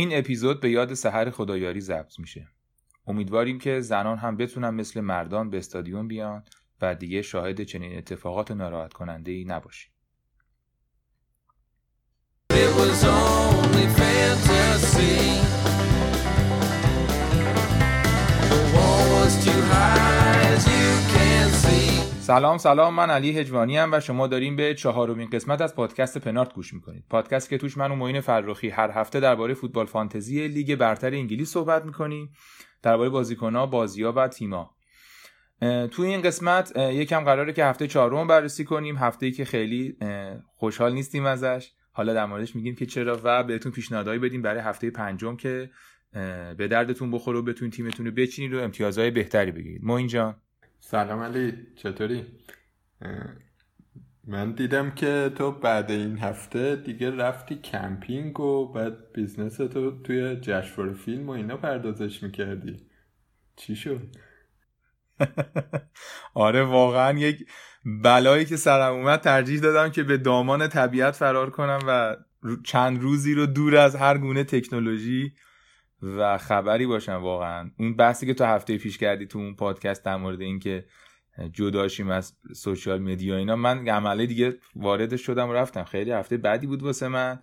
این اپیزود به یاد سحر خدایاری ضبط میشه. امیدواریم که زنان هم بتونن مثل مردان به استادیوم بیان و دیگه شاهد چنین اتفاقات ناراحت کننده ای نباشیم سلام سلام من علی هجوانی هم و شما داریم به چهارمین قسمت از پادکست پنارت گوش می‌کنید. پادکست که توش من و معین فرخی هر هفته درباره فوتبال فانتزی لیگ برتر انگلیس صحبت می‌کنیم درباره بازیکنها بازیها و تیما توی این قسمت یکم قراره که هفته چهارم بررسی کنیم هفته ای که خیلی خوشحال نیستیم ازش. حالا در موردش میگیم که چرا و بهتون پیشنهادهایی بدیم برای هفته پنجم که به دردتون بخوره و بتونید تیمتون رو بچینید و امتیازهای بهتری بگیرید. ما اینجا سلام علی چطوری؟ من دیدم که تو بعد این هفته دیگه رفتی کمپینگ و بعد business تو توی جشنواره فیلم و اینا پردازش می‌کردی. چی شد؟ آره واقعا یک بلایی که سرم اومد ترجیح دادم که به دامان طبیعت فرار کنم و چند روزی رو دور از هر گونه تکنولوژی و خبری باشم واقعا. اون بحثی که تو هفته پیش کردی تو اون پادکست در مورد اینکه جداشیم از سوشال مدیا اینا من عمله دیگه وارد شدم و رفتم. خیلی هفته بعدی بود واسه من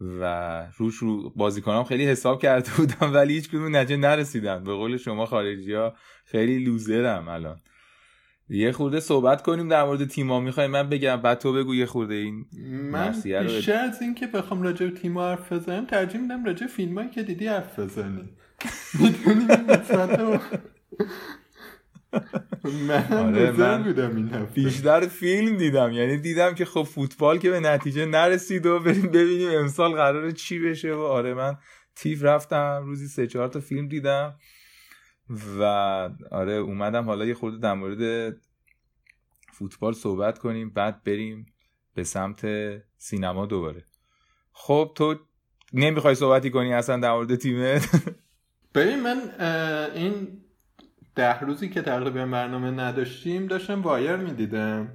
و روش رو بازیکنام خیلی حساب کرده بودم ولی هیچ کدوم نتیجه نرسیدم به قول شما خارجی ها خیلی لوزرم الان. یه خورده صحبت کنیم در مورد تیما. می‌خوای من بگم؟ بعد تو بگو یه خورده این من بیشتر از این که بخوام راجع به تیما حرف بزنم ترجیح میدم راجع فیلمایی که دیدی حرف بزنی. می‌دونی من آره من بودم این بیشتر فیلم دیدم. یعنی دیدم که خب فوتبال که به نتیجه نرسید و بریم ببینیم امسال قرار چی بشه و آره من تیف رفتم روزی سه چهار تا فیلم دیدم. و آره اومدم حالا یه خورده در مورد فوتبال صحبت کنیم بعد بریم به سمت سینما دوباره. خب تو نمی‌خوای صحبتی کنی اصلا در مورد تیمت؟ ببین من این ده روزی که تقریبا برنامه نداشتیم داشتم وایر می‌دیدم.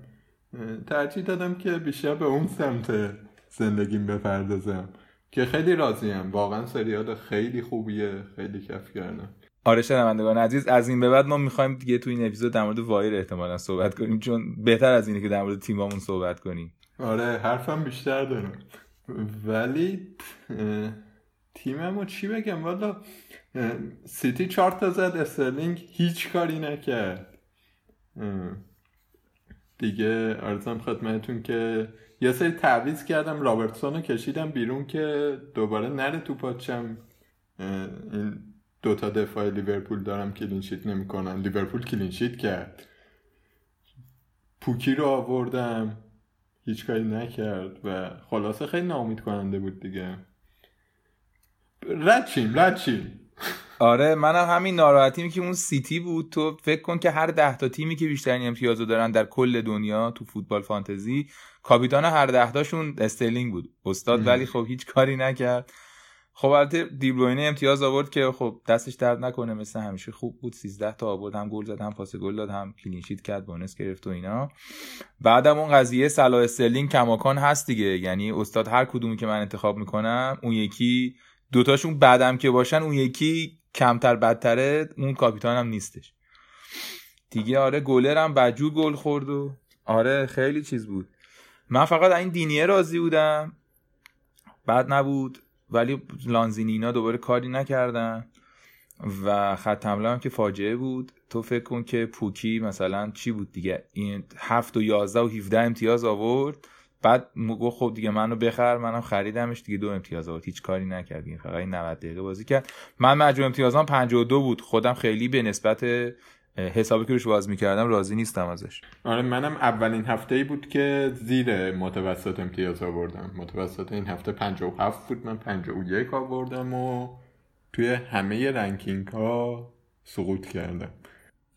ترجیح دادم که بیشتر به اون سمت زندگیم بپردازم که خیلی راضیم. واقعا سریال خیلی خوبیه خیلی کف کردم. آره شنوندگان عزیز از این به بعد ما می‌خوایم دیگه تو این اپیزود در مورد Wire احتمالا صحبت کنیم چون بهتر از اینه که در مورد تیمامون صحبت کنیم. آره حرفم بیشتر دارم ولی تیممو چی بگم؟ والا سیتی چهار تا زد استرلینگ هیچ کاری نکرد. دیگه عرضم خدمتون که یه سری تعویض کردم رابرتسون رو کشیدم بیرون که دوباره نره تو پاچم این دوتا دفاع لیورپول دارم clean sheet نمی‌کنن. لیورپول clean sheet کرد. پوکی رو آوردم. هیچ کاری نکرد و خلاصه خیلی ناامید کننده بود دیگه. رچیم رچیم. آره منم همین ناراحتیم که اون سیتی بود. تو فکر کن که هر ده تا تیمی که بیشترین امتیازو دارن در کل دنیا تو فوتبال فانتزی کاپیتان هر ده تاشون استرلینگ بود. استاد ولی خب هیچ کاری نکرد. خب البته دیبروینه امتیاز آورد که خب دستش درد نکنه مثل همیشه خوب بود. 13 تا آورد هم گل زد هم پاس گل داد هم clean sheet کرد bonus گرفت و اینا. بعدم اون قضیه صلاح استرلینگ کماکان هست دیگه. یعنی استاد هر کدومی که من انتخاب می‌کنم اون یکی دوتاشون بعدم که باشن اون یکی کمتر بدتره اون کاپیتان هم نیستش. دیگه آره گلر هم بجو گل خورد و آره خیلی چیز بود. من فقط این دینیه راضی بودم. بعد نبود. ولی لانزینینا دوباره کاری نکردن و خط هم که فاجعه بود. تو فکر کن که پوکی مثلا چی بود دیگه؟ این هفت و یازده و 17 امتیاز آورد. بعد گفت خب دیگه منو بخر منم خریدمش. دیگه دو امتیاز آورد. هیچ کاری نکرد. فقط این 90 دقیقه بازی کرد. من مجموع امتیازام 52 بود. خودم خیلی به نسبت حسابی که روش باز می‌کردم راضی نیستم ازش. آره منم اولین هفته ای بود که زیر متوسط امتیاز آوردم. متوسط این هفته 57 بود. من 51 آوردم و توی همه رنکینگ ها سقوط کردم.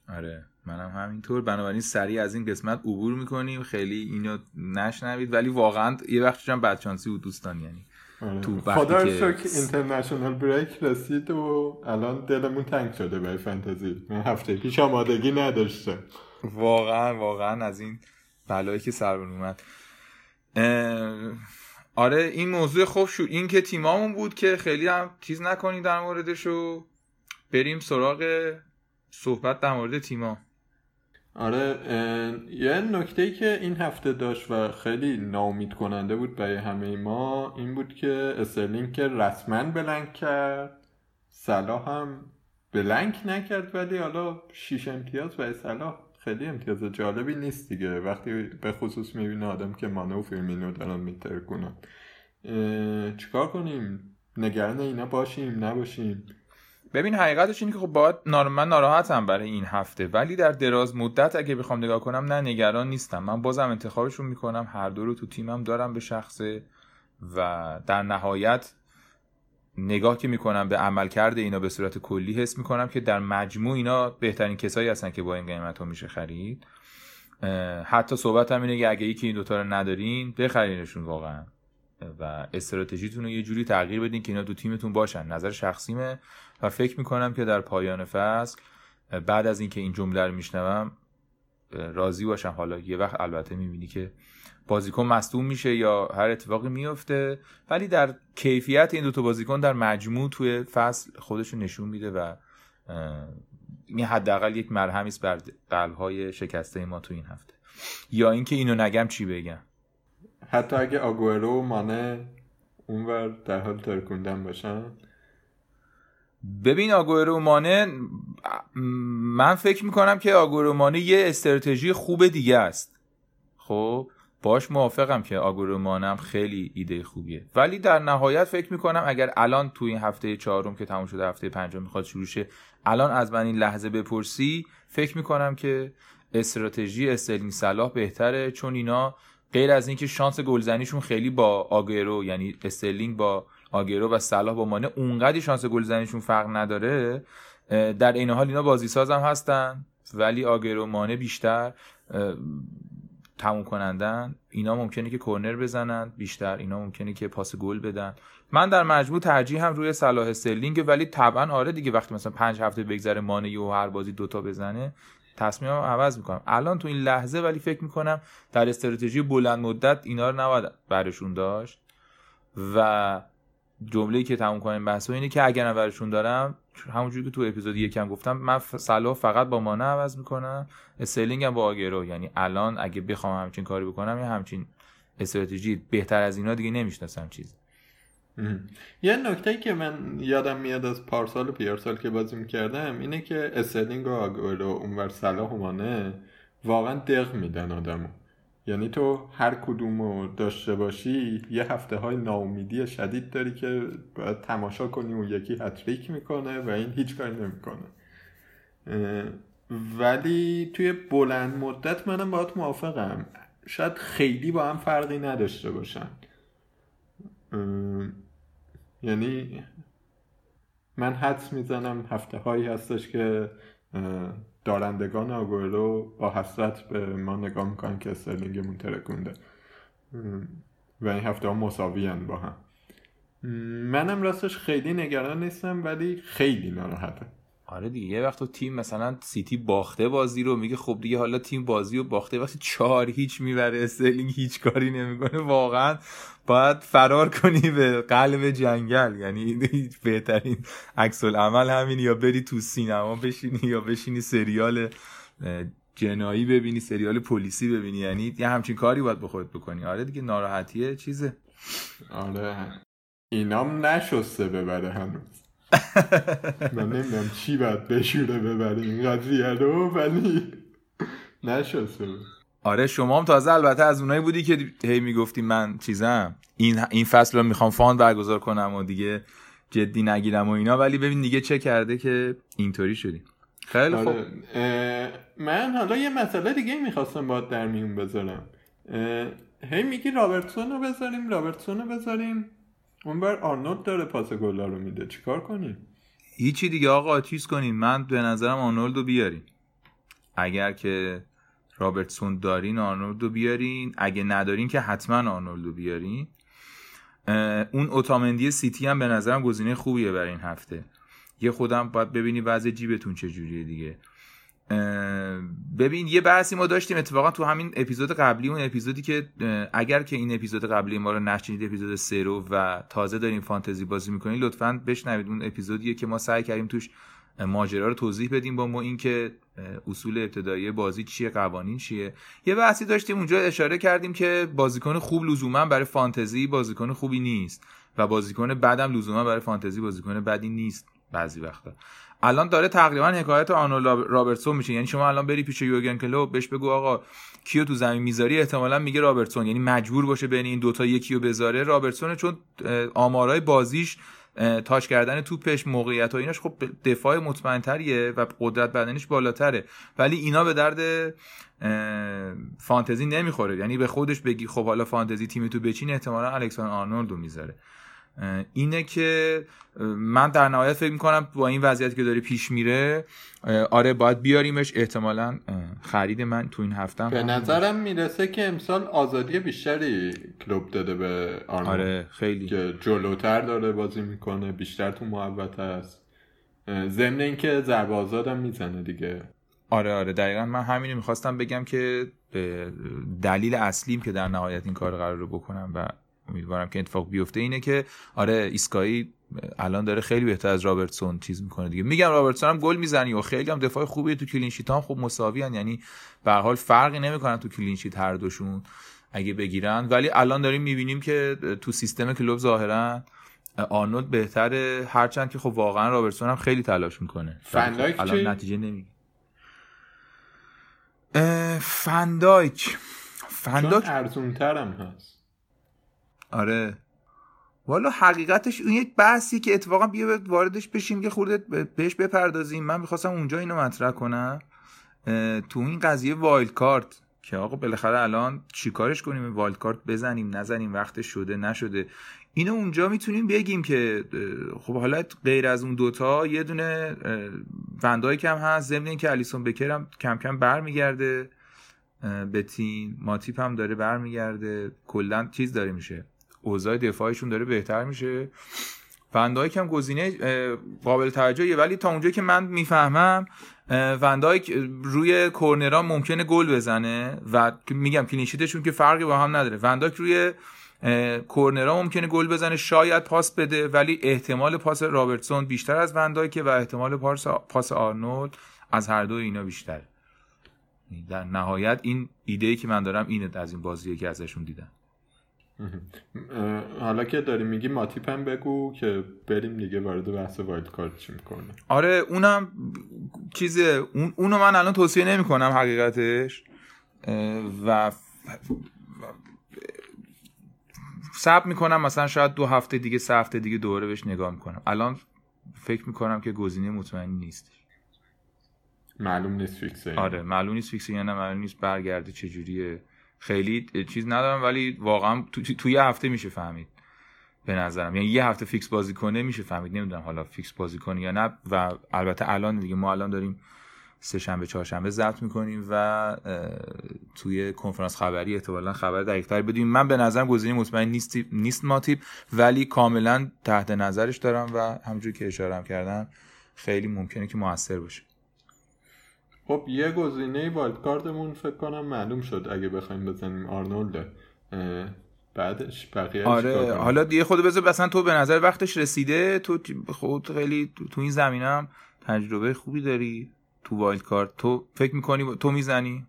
آره منم همینطور. بنابراین سریع از این قسمت عبور می‌کنیم. خیلی اینو نشنوید. ولی واقعا یه وقتش هم بدشانسی بود دوستان یعنی. تو خدا که اینترنشنال بریک رسید و الان دلمون تنگ شده برای فانتزی. من هفته پیش آمادگی نداشته واقعا واقعا از این بلایی که سر اومد. آره این موضوع خوب شد. این که تیمامون بود که خیلی هم چیز نکنید در موردش و بریم سراغ صحبت در مورد تیما آره یه نکته ای که این هفته داشت و خیلی ناامید کننده بود برای همه ما این بود که استرلینگ که رسما بلنگ کرد صلاح هم بلنک نکرد ولی حالا شیش امتیاز برای صلاح خیلی امتیاز جالبی نیست دیگه. وقتی به خصوص می‌بینه آدم که مانو و فیرمینو دارن میترکونن. چیکار کنیم؟ نگران اینا باشیم؟ نباشیم؟ ببین حقیقتش اینه که خب باید من ناراحتم برای این هفته ولی در دراز مدت اگه بخوام نگاه کنم نه نگران نیستم. من بازم انتخابشون می‌کنم. هر دو رو تو تیمم دارم به شخصه و در نهایت نگاه که می‌کنم به عمل کرده اینا به صورت کلی حس می‌کنم که در مجموع اینا بهترین کسایی هستن که با این قیمت ها میشه خرید. حتی صحبت هم اینه که اگه یکی این دوتا رو ندارین بخرینشون واقعا. و استراتژیتون رو یه جوری تغییر بدین که اینا دو تیمتون باشن. نظر شخصیمه. و فکر می‌کنم که در پایان فصل بعد از اینکه این جمله رو میشنوم راضی باشم. حالا یه وقت البته می‌بینی که بازیکن مصدوم میشه یا هر اتفاقی میفته ولی در کیفیت این دوتا بازیکن در مجموع توی فصل خودش نشون میده و این حداقل یک مرهمی است بر قلبهای شکسته ما تو این هفته. یا اینکه اینو نگم چی بگم؟ حتی اگه آگورو و مانه اونور در حال ترکوندن باشن ببین آگورو مانه من فکر می‌کنم که آگورو مانه یه استراتژی خوب دیگه است. خب باش موافقم که آگورو مانه‌ام خیلی ایده خوبیه. ولی در نهایت فکر می‌کنم اگر الان تو این هفته چهارم که تموم شده هفته پنجم می‌خواد شروع شه الان از من این لحظه بپرسی فکر می‌کنم که استراتژی استرلینگ صلاح بهتره چون اینا غیر از اینکه شانس گلزنیشون خیلی با آگرو یعنی استرلینگ با آگرو و صلاح با مانه اونقدی شانس گلزنیشون فرق نداره در این حال اینا بازی سازم هستن ولی آگرو مانه بیشتر تموم کنندن. اینا ممکنه که کرنر بزنن بیشتر اینا ممکنه که پاس گل بدن. من در مجموع ترجیح هم روی صلاح استرلینگ ولی طبعا آره دیگه وقتی مثلا پنج هفته بگذره مانه و هر بازی دوتا بزنه تصمیمم عوض می‌کنم. الان تو این لحظه ولی فکر می‌کنم در استراتژی بلند مدت اینا رو نباید برشون داشت. و جمله‌ای که تموم کنیم بحث اینه که اگر برشون دارم همونجوری که تو اپیزود یکم گفتم من صلاح فقط با مانه عوض می‌کنم استرلینگ هم با آگرو یعنی الان اگه بخوام همچین کاری بکنم یا همچین استراتژی بهتر از اینا دیگه نمی‌شناسم چیزی یه نکته که من یادم میاد از پارسال و پیارسال که بازی می‌کردم اینه که استرلینگ و آگرو اونور صلاح و مانه واقعا دق میدن آدمو. یعنی تو هر کدوم رو داشته باشی یه هفته های ناامیدی شدید داری که باید تماشا کنی و یکی هتریک می‌کنه و این هیچ کاری نمی‌کنه. ولی توی بلند مدت منم باید موافقم. شاید خیلی با هم فرقی نداشته باشن. یعنی من حدس می‌زنم هفته هایی هستش که دارندگان آگورو با حسرت به ما نگاه می‌کنن که استرلینگمون ترکونده. و این هفته ها مساوی با هم. منم راستش خیلی نگران نیستم ولی خیلی ناراحتم. آره دیگه یه وقت تو تیم مثلا سیتی باخته بازی رو میگه خب دیگه حالا تیم بازی رو باخته وقتی چهار هیچ می‌بره استرلینگ هیچ کاری نمی‌کنه. واقعا باید فرار کنی به قلب جنگل. یعنی بهترین عکس عمل همین یا بری تو سینما بشینی یا بشینی سریال جنایی ببینی سریال پلیسی ببینی. یعنی یه همچین کاری باید به خودت بکنی. آره دیگه ناراحتیه چیزه. آره. اینام نشسته ببره هنوز. من نمی‌دونم چی باید بشوره ببره این قضیه رو ولی نشسته. آره شما هم تازه البته از اونایی بودی که هی می‌گفتی من چیزم. این این فصل رو می‌خوام فاند برگزار کنم و دیگه جدی نگیرم و اینا ولی ببین دیگه چه کرده که اینطوری شدی. خیلی آره. خوب. من حالا یه مسئله دیگه می‌خواستم باید در میون بذارم. هی میگی رابرتسون رو بذاریم رابرتسون رو بذاریم. اونور آرنولد داره پاس گلا رو میده. چیکار کنیم؟ هیچی دیگه آقا چیز کنیم. من به نظرم آرنولد رو بیاریم اگر که رابرتسون دارین آرنولد رو بیارین. اگه ندارین که حتما آرنولد رو بیارین. اون اوتامندی سیتی هم به نظرم گزینه خوبیه برای این هفته. یه خودم باید ببینی وضع جیبتون چجوریه دیگه. ببین یه بحثی ما داشتیم اتفاقا تو همین اپیزود قبلی اون اپیزودی که اگر که این اپیزود قبلی ما رو نشنید اپیزود سه رو و تازه داریم فانتزی بازی می‌کنین لطفا بشنوید اون اپیزودیه که ما سعی کردیم توش ماجرا رو توضیح بدیم با ما اینکه اصول ابتدایی بازی چیه قوانین چیه. یه بحثی داشتیم اونجا اشاره کردیم که بازیکن خوب لزوما برای فانتزی بازیکن خوبی نیست و بازیکن بدم لزوما برای فانتزی بازیکن بدی نیست بعضی وقتا. الان داره تقریبا حکایت آرنولد و رابرتسون میشه. یعنی شما الان بری پیش یورگن کلوپ بهش بگو آقا کیو تو زمین می‌ذاری؟ احتمالا میگه رابرتسون. یعنی مجبور باشه بین این دوتا یکی رو بذاره. رابرتسون چون آمارای بازیش touch کردن توپش موقعیت و ایناش خب دفاع مطمئنتریه و قدرت بدنش بالاتره. ولی اینا به درد فانتزی نمی‌خوره. یعنی به خودش بگی خب حالا فانتزی تیمتو بچین احتمالا الکساندر آرنولد رو می‌ذاره. اینه که من در نهایت فکر می‌کنم با این وضعیتی که داره پیش میره آره باید بیاریمش. احتمالا خرید من تو این هفته به نظرم می‌رسه که امسال آزادی بیشتری کلوب داده به آرنولد آره خیلی. که جلوتر داره بازی می‌کنه بیشتر تو محبت هست ضمن اینکه ضربه آزادم می‌زنه دیگه. آره آره. دقیقا من همینو می‌خواستم بگم که دلیل اصلیم که در نهایت این کار قرار رو بکنم و امیدوارم که اتفاق بیفته اینه که آره ایسکایی الان داره خیلی بهتر از رابرتسون چیز می‌کنه دیگه. میگم رابرتسون هم گل می‌زنی و خیلی هم دفاع خوبی تو کلینشیت هم خوب مساوی هن. یعنی به حال فرقی نمی‌کنن تو کلینشیت هر دوشون اگه بگیرن. ولی الان داریم می‌بینیم که تو سیستم کلوب ظاهرا آرنولد بهتره. هرچند که خب واقعا رابرتسون هم خیلی تلاش می‌کنه. فندایک الان نتیجه نمی‌گیره. فندایک فندایک ارزونتر هم هست. آره. والا حقیقتش اون یک بحثی که اتفاقا بیا واردش بشیم که خورده بهش بپردازیم. من می‌خواستم اونجا اینو مطرح کنم. تو این قضیه wild card که آقا بالاخره الان چیکارش کنیم؟ wild card بزنیم نزنیم وقتش شده نشده. اینو اونجا می‌تونیم بگیم که خب حالا غیر از اون دوتا یه دونه وندایکم هست ضمن اینکه الیسون بکر هم کم کم برمیگرده. به تیم ماتیپ هم داره برمیگرده. کلا چیز داره میشه. اوضاع دفاعشون داره بهتر میشه. وندایک هم گزینه قابل توجهیه ولی تا اونجایی که من می‌فهمم وندایک روی کورنرا ممکنه گل بزنه و میگم clean sheet شون که فرقی با هم نداره. وندایک روی کورنرا ممکنه گل بزنه شاید پاس بده ولی احتمال پاس رابرتسون بیشتر از وندایک و احتمال پاس پاس آرنولد از هر دو اینا بیشتر در نهایت این ایده ای که من دارم اینه از این بازیه که ازشون دیدم. حالا که داری میگی ماتیپ هم بگو که بریم دیگه وارد بحث وایلد کارت چی می‌کنه آره اونم چیزه. اون اونو من الان توصیه نمی کنم حقیقتش و سب می‌کنم مثلا شاید دو هفته دیگه سه هفته دیگه دوره بهش نگاه می‌کنم. الان فکر می‌کنم که گزینه مطمئنی نیست. معلوم نیست fix ه آره معلوم نیست fix ه یا نه معلوم نیست برگرده چجوریه. خیلی چیز ندارم ولی واقعا تو توی یه هفته میشه فهمید. به نظرم. یعنی یه هفته fix بازی کنه میشه فهمید. نمی‌دونم حالا fix بازی کنه یا نه. و البته الان دیگه ما الان داریم سه شنبه چهارشنبه ضبط می‌کنیم و توی کنفرانس خبری احتمالا خبر دقیقتری بدیم. من به نظرم گزینه مطمئن نیست نیست ماتیپ ولی کاملا تحت نظرش دارم و همونجوری که اشاره کردم خیلی ممکنه که موثر باشه. خب یه گزینه wild card مون فکر کنم معلوم شد اگه بخوایم بزنیم آرنولد. بعدش بقیه آره حالا دیگه خود بذار مثلا تو به نظر وقتش رسیده؟ تو خود خیلی تو این زمینم تجربه خوبی داری تو wild card؟ تو فکر می‌کنی تو می‌زنی؟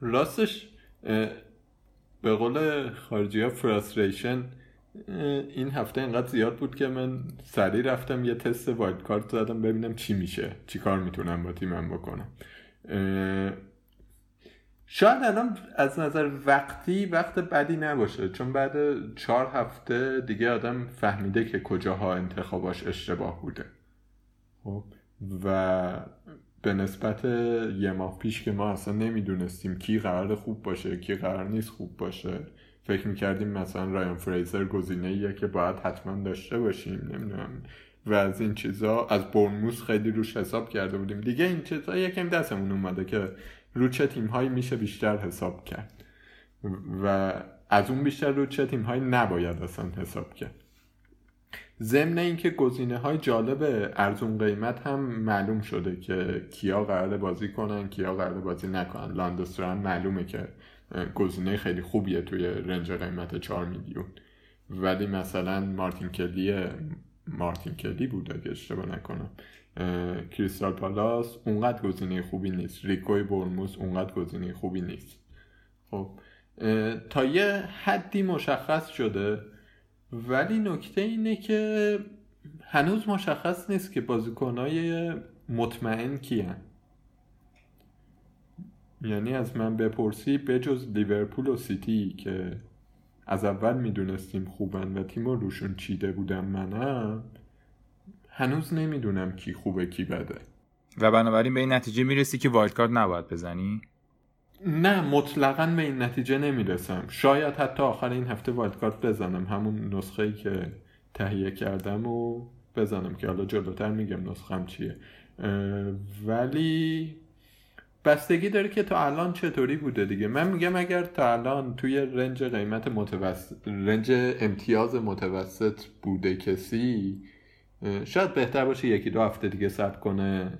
راستش به قول خارجی ها frustration این هفته اینقدر زیاد بود که من سریع رفتم یه تست wild card زدم ببینم چی میشه چی کار می‌تونم با تیمم بکنم. شاید الان از نظر وقتی وقت بدی نباشه چون بعد چهار هفته دیگه آدم فهمیده که کجاها انتخاباش اشتباه بوده. خب و به نسبت یه ماه پیش که ما اصلا نمی‌دونستیم کی قرار خوب باشه کی قرار نیست خوب باشه فکر می‌کردیم مثلا رایان فریزر گزینه ایه که باید حتما داشته باشیم نمی‌دونم. و از این چیزا از برنموس خیلی روش حساب کرده بودیم. دیگه این چیزا یکم دستمون اومده که رو چه تیم هایی میشه بیشتر حساب کرد. و از اون بیشتر رو چه تیم هایی نباید اصلا حساب کرد. ضمن اینکه گزینه های جالب ارزون قیمت هم معلوم شده که کیا قرار بازی کنن کیا قرار بازی نکنن. لاندستران معلومه که گزینه خیلی خوبیه توی رنج قیمت 4 میلیون. ولی مثلا مارتین کلی مارتین کلی بود اگه اشتباه نکنم. کریستال پالاس اونقدر گزینه خوبی نیست. ریکوی برموس اونقدر گزینه خوبی نیست. خب تا یه حدی مشخص شده. ولی نکته اینه که هنوز مشخص نیست که بازیکنهای مطمئن کیان. یعنی از من بپرسی بجز لیورپول و سیتی که از اول می‌دونستیم خوبن و تیم روشون چیده بودم منم هنوز نمی‌دونم کی خوبه کی بده. و بنابراین به این نتیجه می‌رسی که wild card نباید بزنی؟ نه مطلقا به این نتیجه نمی‌رسم. شاید حتی آخر این هفته وایلد کارت بزنم. همون نسخه ای که تهیه کردم و بزنم که حالا جلوتر میگم نسخم چیه. ولی بستگی داره که تا الان چطوری بوده دیگه. من میگم اگر تا الان توی رنج قیمت متوسط رنج امتیاز متوسط بوده کسی شاید بهتر باشه یکی دو هفته دیگه صبر کنه.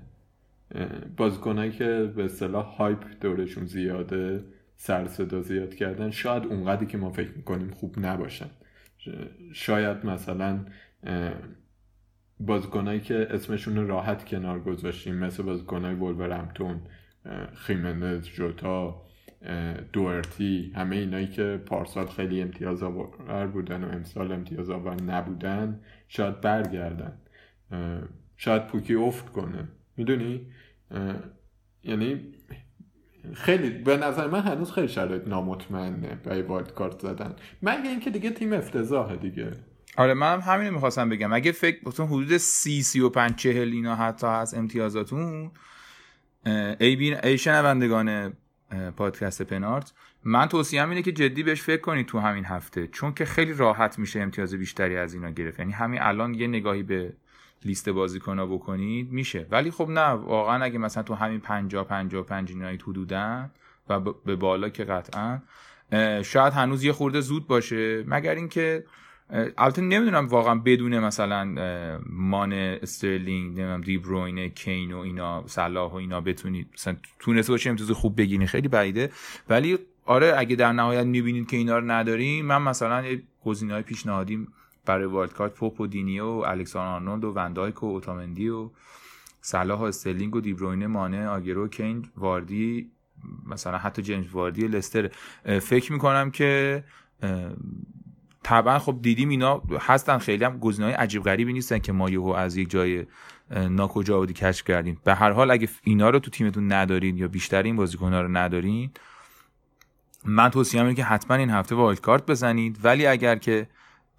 بازیکنایی که به اصطلاح هایپ دورشون زیاده سر صدا زیاد کردن شاید اونقدری که ما فکر می‌کنیم خوب نباشن. شاید مثلا بازیکنایی که اسمشون راحت کنار گذاشتیم مثل بازیکنای ولورهمپتون. خیمنز جوتا دوارتی همه اینایی که پارسال خیلی امتیاز آور بودن و امسال امتیاز آور نبودن شاید برگردن. شاید پوکی افت کنه. می‌دونی؟ یعنی خیلی به نظر من هنوز خیلی شرایط نامطمئنه برای wild card زدن. مگه اینکه دیگه تیم افتضاحه دیگه. آره من هم همینو می‌خواستم بگم. اگه فکر بتون حدود سی سی و پنج چهل اینا حتی از امتیازاتون ای, بی ای شنوندگان پادکست پنارت من توصیه اینه که جدی بهش فکر کنید تو همین هفته چون که خیلی راحت میشه امتیاز بیشتری از اینا گرفت. یعنی همین الان یه نگاهی به لیست بازیکن‌ها بکنید میشه. ولی خب نه واقعا اگه مثلا تو همین 50 55 اینایی حدودن و به بالا که قطعا شاید هنوز یه خورده زود باشه. مگر اینکه البته نمی‌دونم واقعا بدون مثلا مان استرلینگ نمی‌دونم دیبروینه کین و اینا صلاح و اینا بتونید مثلا تونسته باشه امتیاز خوب بگیرین خیلی بعیده. ولی آره اگه در نهایت می‌بینید که اینا رو نداریم من مثلا گزینه های پیشنهادی برای wild card پوپ و دینیه و الکساندر آرنولد و وندایک و اوتامندی و صلاح و استرلینگ و دیبروینه مانه آگرو کین واردی مثلا حتی جیمز واردی لستر. فکر می‌کنم که طبعا خب دیدیم اینا هستن خیلی هم های عجیب غریبی نیستن که ما یهو از یک جای ناکجا بودی کشف کردیم. به هر حال اگه اینا رو تو تیمتون ندارین یا بیشتر این ها رو ندارین من توصیه اینه که حتما این هفته wild card بزنید. ولی اگر که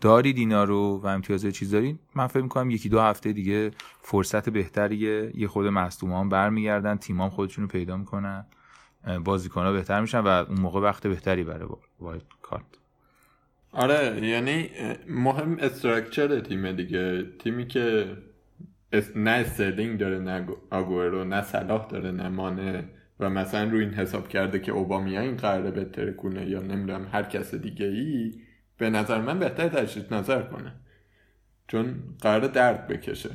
دارید اینا رو و امتیاز چیز دارید من فکر می‌کنم یکی دو هفته دیگه فرصت بهتریه. یه خود مصدومان برمیگردن تیمام خودشونو پیدا می‌کنن بازیکن ها بهتر میشن و اون موقع وقت بهتری برای wild card. آره یعنی مهم structure تیم دیگه. تیمی که نه استرلینگ داره نه آگورو نه صلاح داره نه مانه. و مثلا روی این حساب کرده که اوبامیا این قراره بهتر کنه یا نمی‌دونم هر کس دیگه ای به نظر من بهتر تجدید نظر کنه. چون قرار درد بکشه.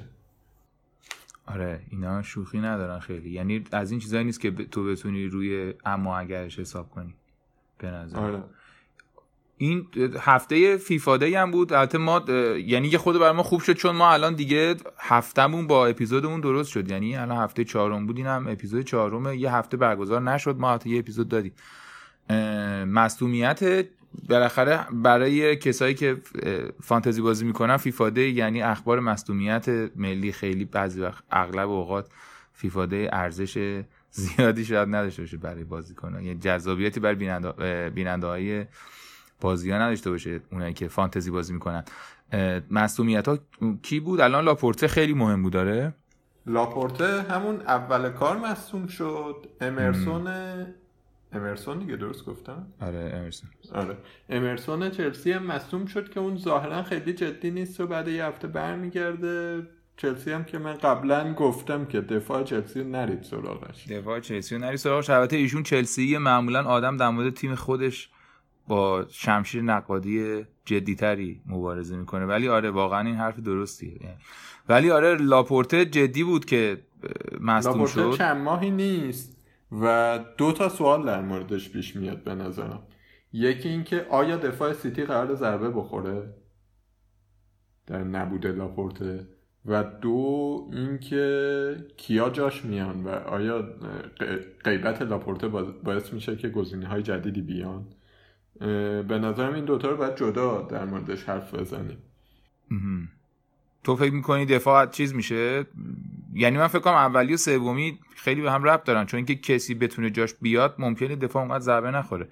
آره اینا شوخی ندارن خیلی. یعنی از این چیزایی نیست که تو بتونی روی اما اگرش حساب کنی. به نظر. آره. این هفته فیفاده هم بود. البته ما یعنی یه خود برای ما خوب شد چون ما الان دیگه هفتهمون با اپیزودمون درست شد. یعنی الان هفته چهارم بود. هم اپیزود چهارم یه هفته برگزار نشد. ما حتی یه اپیزود دادیم. مصدومیت بالاخره برای کسایی که فانتزی بازی می‌کنن فیفاده یعنی اخبار مصدومیت ملی خیلی بعضی وقت اغلب اوقات فیفاده ارزش زیادی شاید نداشته باشه برای بازیکنان یعنی جذابیتی برای بیننده های بازی ها نداشته باشه اونایی که فانتزی بازی می‌کنن. مصومیت ها کی بود؟ الان لاپورته خیلی مهم بود داره لاپورته همون اول کار مصوم شد. امرسون امرسون دیگه درست گفتم؟ آره امرسون. آره. امرسون چلسی هم مصوم شد که اون ظاهرا خیلی جدی نیست و بعد یه هفته برمیگرده. چلسی هم که من قبلا گفتم که دفاع چلسی نرید سراغش. دفاع چلسی نرید سراغش. البته ایشون چلسی معمولا آدم در مورد تیم خودش با شمشیر نقادی جدیتری مبارزه می‌کنه. ولی آره واقعا این حرف درستیه. ولی آره لاپورته جدی بود که مصدوم شد. چند ماهی نیست و دو تا سوال در موردش پیش میاد به نظرم. یکی اینکه آیا دفاع سیتی قرار ضربه بخوره در نبود لاپورته؟ و دو اینکه کیا جاش میان و آیا غیبت لاپورته باعث میشه که گزینه های جدیدی بیان؟ به نظرم این دوتا رو باید جدا در موردش حرف بزنیم. تو فکر می‌کنی دفاع چیز میشه؟ یعنی من فکر کنم اولی و سومی خیلی به هم ربط دارن چون اینکه کسی بتونه جاش بیاد ممکنه دفاع اونقدر ضربه نخوره.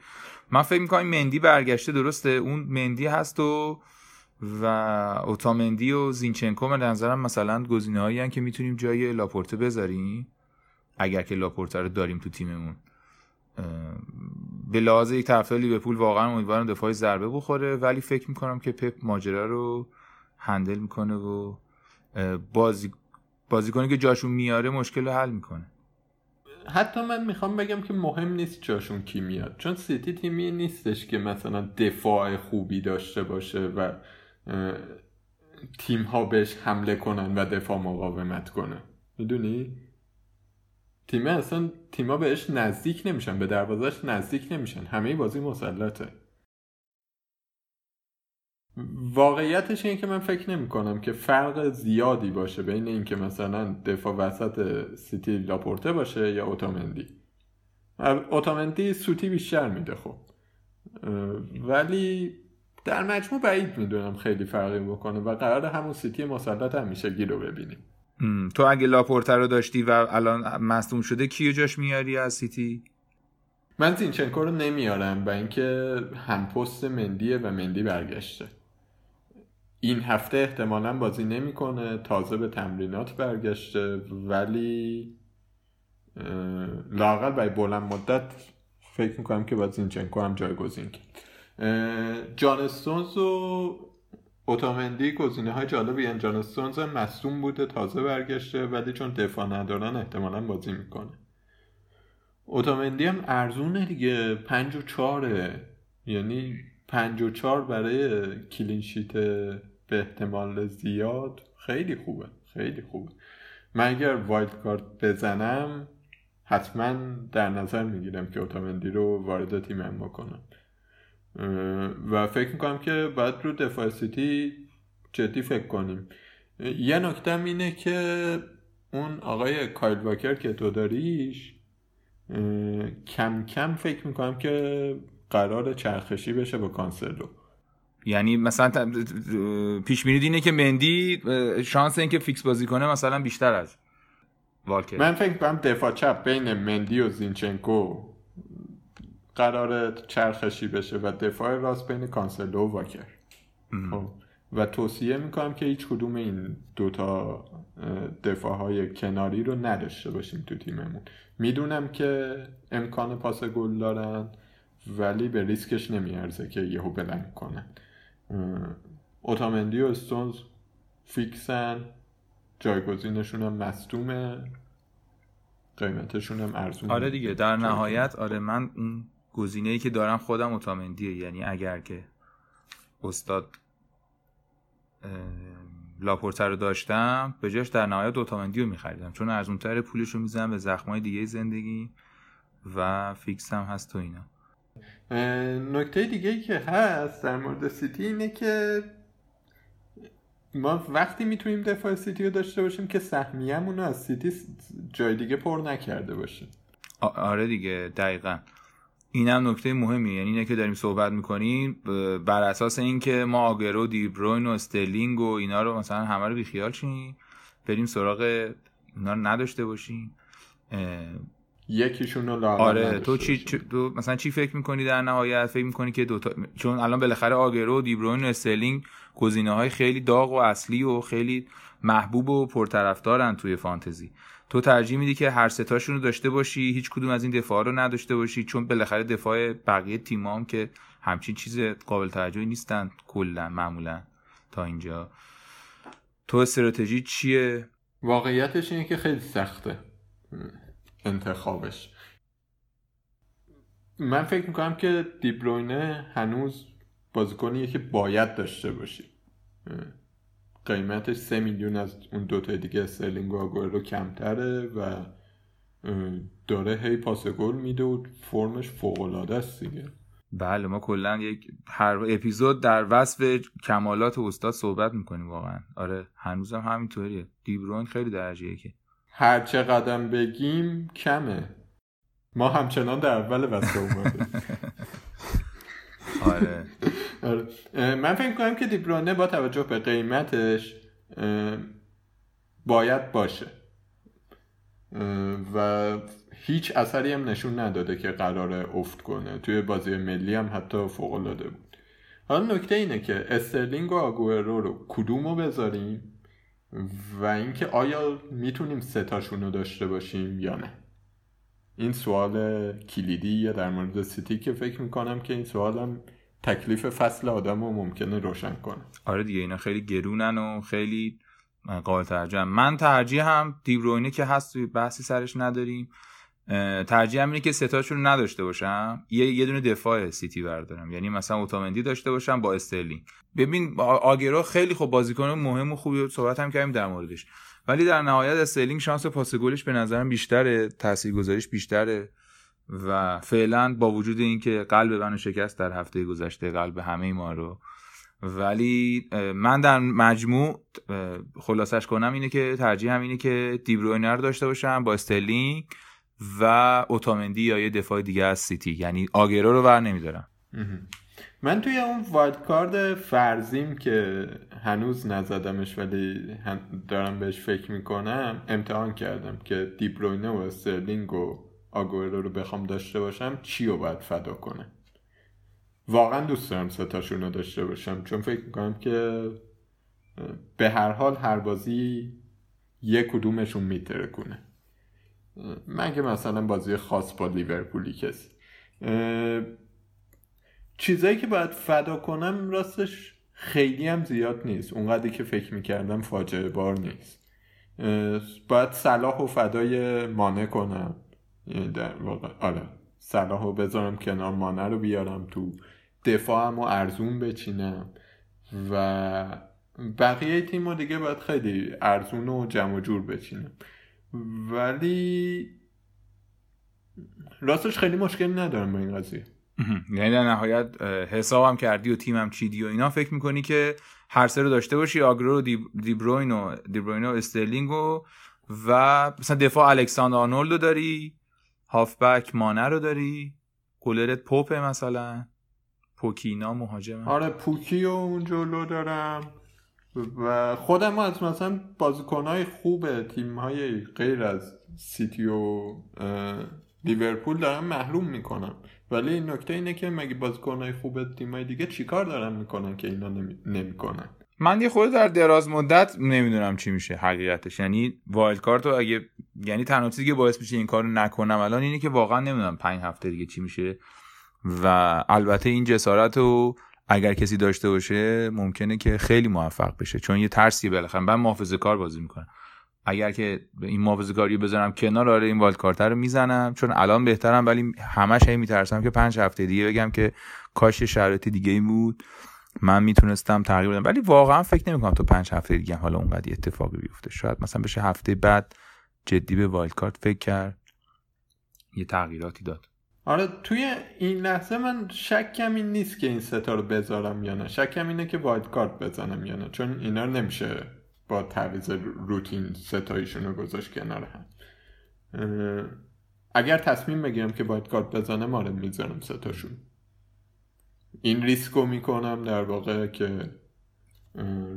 من فکر می‌کنم مندی برگشته درسته؟ اون مندی هست و و اوتامندی و زینچنکو به نظرم مثلا گزینه هایی که می‌تونیم جای لاپورته بذاریم اگر که لاپورته رو داریم تو تیممون. به لحاظ یک طرفدار لیورپول واقعا امیدوارم دفاع ضربه بخوره ولی فکر می‌کنم که پپ ماجرا رو هندل می‌کنه و بازی بازیکنی که جاشون میاره مشکل رو حل می‌کنه. حتی من می‌خوام بگم که مهم نیست جاشون کی میاد چون سیتی تیمی نیستش که مثلا دفاع خوبی داشته باشه و تیم ها بهش حمله کنن و دفاع مقاومت کنه می‌دونی؟ تیم اصلا تیما بهش نزدیک نمیشن به دروازش نزدیک نمیشن. همه بازی مسلطه. واقعیتش اینه که من فکر نمی کنم که فرق زیادی باشه بین اینکه مثلا دفاع وسط سیتی لاپورته باشه یا اوتامندی. اوتامندی سوتی بیشتر میده خب. ولی در مجموع بعید می‌دونم خیلی فرقی بکنه و قرار همون سیتی مسلط همیشه رو ببینیم. تو اگه لاپورته رو داشتی و الان مصدوم شده کیو جاش میاری از سیتی؟ من زینچنکو رو نمیارم و اینکه هم پست مندیه و مندی برگشته. این هفته احتمالا بازی نمی‌کنه تازه به تمرینات برگشته ولی لاقل برای بلند مدت فکر می‌کنم که باید زینچنکو هم جایگزین کرد. جان استونز و اوتامندی گزینه های جالبی یعنی جان استونز مصوم بوده تازه برگشته ولی چون دفاع ندارن احتمالا بازی می‌کنه. اوتامندی هم ارزونه دیگه. پنج و چهاره یعنی پنج و چهار برای clean sheet به احتمال زیاد. خیلی خوبه خیلی خوبه. من اگر wild card بزنم حتما در نظر می‌گیرم که اوتامندی رو وارد تیمم بکنم و فکر می‌کنم که باید رو دفاع سیتی جدی فکر کنیم. یه نکته اینه که اون آقای کایل واکر که تو داریش کم کم فکر می‌کنم که قرار چرخشی بشه با کانسلو. یعنی مثلا پیش بینی اینه که مندی شانس اینکه fix بازی کنه مثلا بیشتر از واکر. من فکر کنم دفاع چپ بین مندی و زینچنکو قرار چرخشی بشه و دفاع راست بین کانسلو و واکر. خب. و توصیه می‌کنم که هیچ کدوم این دوتا دفاع های کناری رو نداشته باشیم تو تیممون. می‌دونم که امکان پاس گل دارن ولی به ریسکش نمیارزه که یهو بلنگ کنن. اوتامندی و استونز فیکسن جایگزینشون هم مستومه قیمتشون هم ارزون آره دیگه در نهایت آره من اون گزینه ای که دارم خودم اوتامندیه یعنی اگر که استاد لاپورت رو رو داشتم به جاش در نهایت اوتامندی رو میخریدم. چون ارزونتر پولش رو می‌زنم به زخمای دیگه زندگی و fix هم هست تو اینا. نکته دیگه که هست در مورد سیتی اینه که ما وقتی می‌تونیم دفاع سیتی رو داشته باشیم که سهمیه‌مون رو از سیتی جای دیگه پر نکرده باشیم آره دیگه دقیقا. اینم نکته مهمی یعنی اینه که داریم صحبت می‌کنیم بر اساس اینکه ما آگرو دیبروین و استرلینگ و اینا رو مثلا همه رو بیخیال شیم بریم سراغ اینا رو نداشته باشیم. یکیشون رو آره تو چی تو مثلا چی فکر می‌کنی در نهایت؟ فکر می‌کنی که دوتا چون الان بالاخره آگرو و دیبروین و استرلینگ گزینه های خیلی داغ و اصلی و خیلی محبوب و پرطرفدارن توی فانتزی. تو ترجیح میدی که هر ستاشون رو داشته باشی هیچ کدوم از این دفاع رو نداشته باشی چون بالاخره دفاع بقیه تیم هم که همچین چیز قابل توجهی نیستن کلا معمولا تا اینجا. تو استراتژی چیه؟ واقعیتش اینه که خیلی سخته انتخابش. من فکر می‌کنم که دیبروینه هنوز بازیکنیه که باید داشته باشی. قیمتش سه میلیون از اون دوتا دیگه استرلینگ و رو کمتره و داره هی پاس گل میده و فرمش فوق العاده است دیگه. بله ما کلا یک هر اپیزود در وصف کمالات استاد صحبت می‌کنیم واقعا. آره هنوزم همینطوریه. دیبروین خیلی درجه که. هر چه قدم بگیم کمه. ما همچنان در اول وصف اومده آره آره. من فکر کنم که دیبرونه با توجه به قیمتش باید باشه. و هیچ اثری هم نشون نداده که قرار افت کنه. توی بازی ملی هم حتی فوق العاده بود. حالا نکته اینه که استرلینگ و آگورو رو کدوم رو بذاریم و اینکه آیا می‌تونیم ستاشون رو داشته باشیم یا نه؟ این سوال کلیدیه در مورد سیتی که فکر می‌کنم که این سوالم تکلیف فصل آدم رو ممکنه روشن کنه. آره دیگه اینا خیلی گرونن و خیلی قابل ترجمه من ترجیحم دیبروینه که هست بحثی سرش نداریم. ترجیح اینه که ستاشون نداشته باشم. یه یه دونه دفاع سیتی بردارم. یعنی مثلا اوتامندی داشته باشم با استرلینگ. ببین آگرو خیلی خوب بازیکن مهم و خوبی صحبت هم کردیم در موردش. ولی در نهایت استرلینگ شانس پاس گلش به نظرم بیشتره. تاثیرگذاریش بیشتره. و فعلا با وجود اینکه قلب منو شکست در هفته گذشته قلب همه ما رو. ولی من در مجموع خلاصش کنم اینه که ترجیحم اینه که دیبروین رو داشته باشم با استرلینگ و اوتامندی یا یه دفاع دیگه از سیتی. یعنی آگرو رو ور نمیدارم. من توی اون wild card فرضیم که هنوز نزدمش ولی دارم بهش فکر می‌کنم امتحان کردم که دیبروینه و استرلینگ و آگورو رو بخوام داشته باشم چی رو باید فدا کنه؟ واقعا دوست دارم ستاشون رو داشته باشم چون فکر می‌کنم که به هر حال هر بازی یک کدومشون میتره کنه. مگه مثلا بازی خاص با لیورپولی کسی. چیزایی که باید فدا کنم راستش خیلی هم زیاد نیست. اونقدری که فکر می‌کردم فاجعه بار نیست. باید صلاح و فدای مانع کنم. در واقع آره. صلاح رو بذارم کنار مانع رو بیارم تو دفاعم و ارزون بچینم. و بقیه تیم رو دیگه باید خیلی ارزون و جمع جور بچینم. ولی راستش خیلی مشکل ندارم با این قضیه. یعنی در نهایت حسابم کردی و تیمم چیدی و اینا. فکر می‌کنی که هر سه رو داشته باشی آگرو و دیبروین و دیبروین و استرلینگ و و مثلا دفاع الکساندر آرنولد داری. هافبک مانه رو داری؟ گلرت پوپه مثلا؟ پوکی اینا مهاجم؟ آره پوکی و اون جلو دارم. و خودم از مثلا بازیکنهای خوب تیم های غیر از سیتی و لیورپول دارم محروم می‌کنم. ولی نکته اینه که مگه بازیکنهای خوب تیم های دیگه چیکار دارن می‌کنن که اینا نمی‌کنن؟ من یه خورده در دراز مدت نمی‌دونم چی میشه حقیقتش. یعنی وایلد کارت اگه یعنی تنها چیزی که باعث میشه این کارو نکنم الان اینه که واقعا نمی‌دونم پنج هفته دیگه چی میشه. و البته این جسارت رو اگر کسی داشته باشه ممکنه که خیلی موفق بشه. چون یه ترسی بالاخره من محافظه کار بازی می‌کنم. اگر که این محافظه کاری بذارم کنار آره این wild card رو می‌زنم. چون الان بهترم ولی همش هی میترسم که پنج هفته دیگه بگم که کاش شرایط دیگه ای بود. من می‌تونستم تغییر بدم ولی واقعا فکر نمی‌کنم تو پنج هفته دیگه حالا اونقدر اتفاقی بیفته. شاید مثلا بشه هفته بعد جدی به wild card فکر کرد. یه تغییراتی داد. آره توی این لحظه من شکم این نیست که این ستا رو بذارم یا نه. شکم اینه که wild card بزنم یا نه چون اینا نمیشه با تعویض روتین ستاشون رو گذاشت کنار هم. اگر تصمیم بگیرم که wild card بزنم آره می‌ذارم ستاشون این ریسکو می‌کنم در واقع که